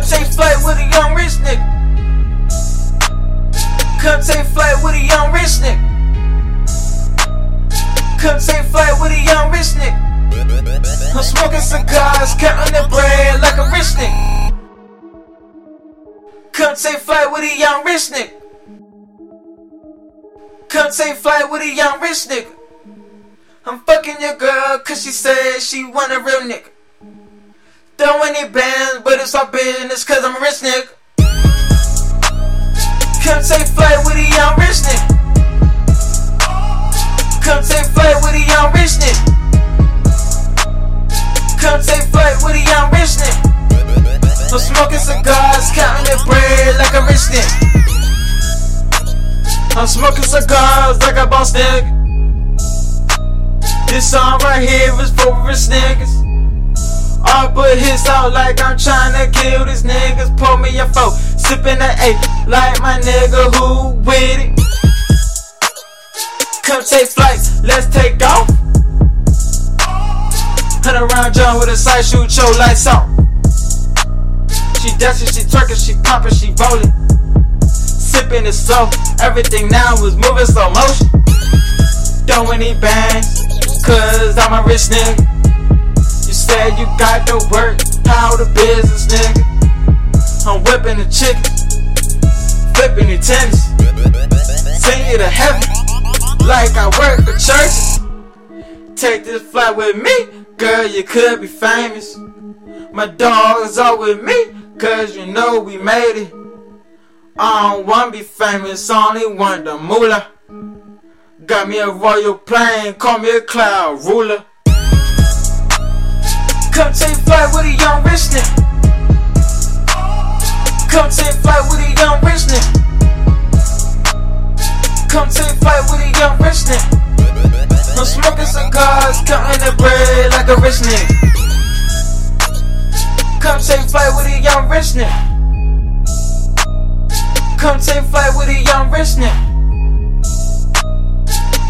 Come take flight with a young rich nigga. Come take flight with a young rich nigga. Come take flight with a young rich nigga. I'm smoking cigars, counting the bread like a rich nigga. Come take flight with a young rich nigga. Come take flight with a young rich nigga. I'm fucking your girl cause she said she want a real nigga. Don't want any bands, but it's all business cause I'm a rich nigga. Come take flight with a young rich nigga. Come take flight with a young rich nigga. Come take flight with a young rich nigga. I'm smoking cigars, counting the bread like a rich nigga. I'm smoking cigars like a boss nigga. This song right here is for rich niggas. I put hits out like I'm trying to kill these niggas. Pull me a four, sipping the eight like my nigga who with it. Come take flights, let's take off. Hunt around John with a side shoot, show lights out. She dancing, she twerking, she popping, she rolling. Sipping it slow, everything now is moving slow motion. Don't any bands, cause I'm a rich nigga. You got the work, how the business nigga. I'm whipping the chicken, flipping the tennis. Sing you to heaven, like I work for churches. Take this flight with me, girl, you could be famous. My dog is all with me, cause you know we made it. I don't wanna be famous, only want the moolah. Got me a royal plane, call me a cloud ruler. Come take flight with a young rich nigga. Come take flight with a young rich nigga. Come take flight with a young rich nigga. I'm smoking cigars, counting the bread like a rich nigga. Come take flight with a young rich nigga. Come take flight with a young rich nigga.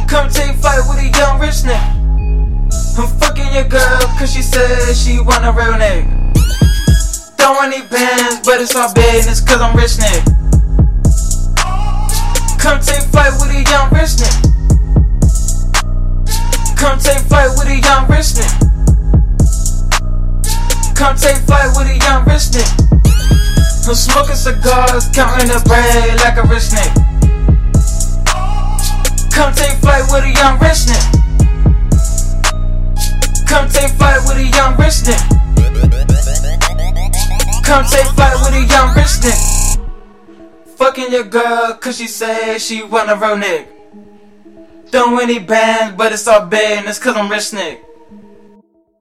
Come take flight with a young rich nigga. I'm fucking your girl cause she said she want a real nigga. Don't want any bands, but it's all business cause I'm rich nigga. Come take flight with a young rich nigga. Come take flight with a young rich nigga. Come take flight with a young rich nigga. I'm smoking cigars, counting the bread like a rich nigga. Come take flight with a young rich nigga. Come take flight with a young rich nigga. Come take flight with a young rich nigga. Fucking your girl cause she say she want a real nigga. Don't any bands, but it's all business cause I'm rich nigga.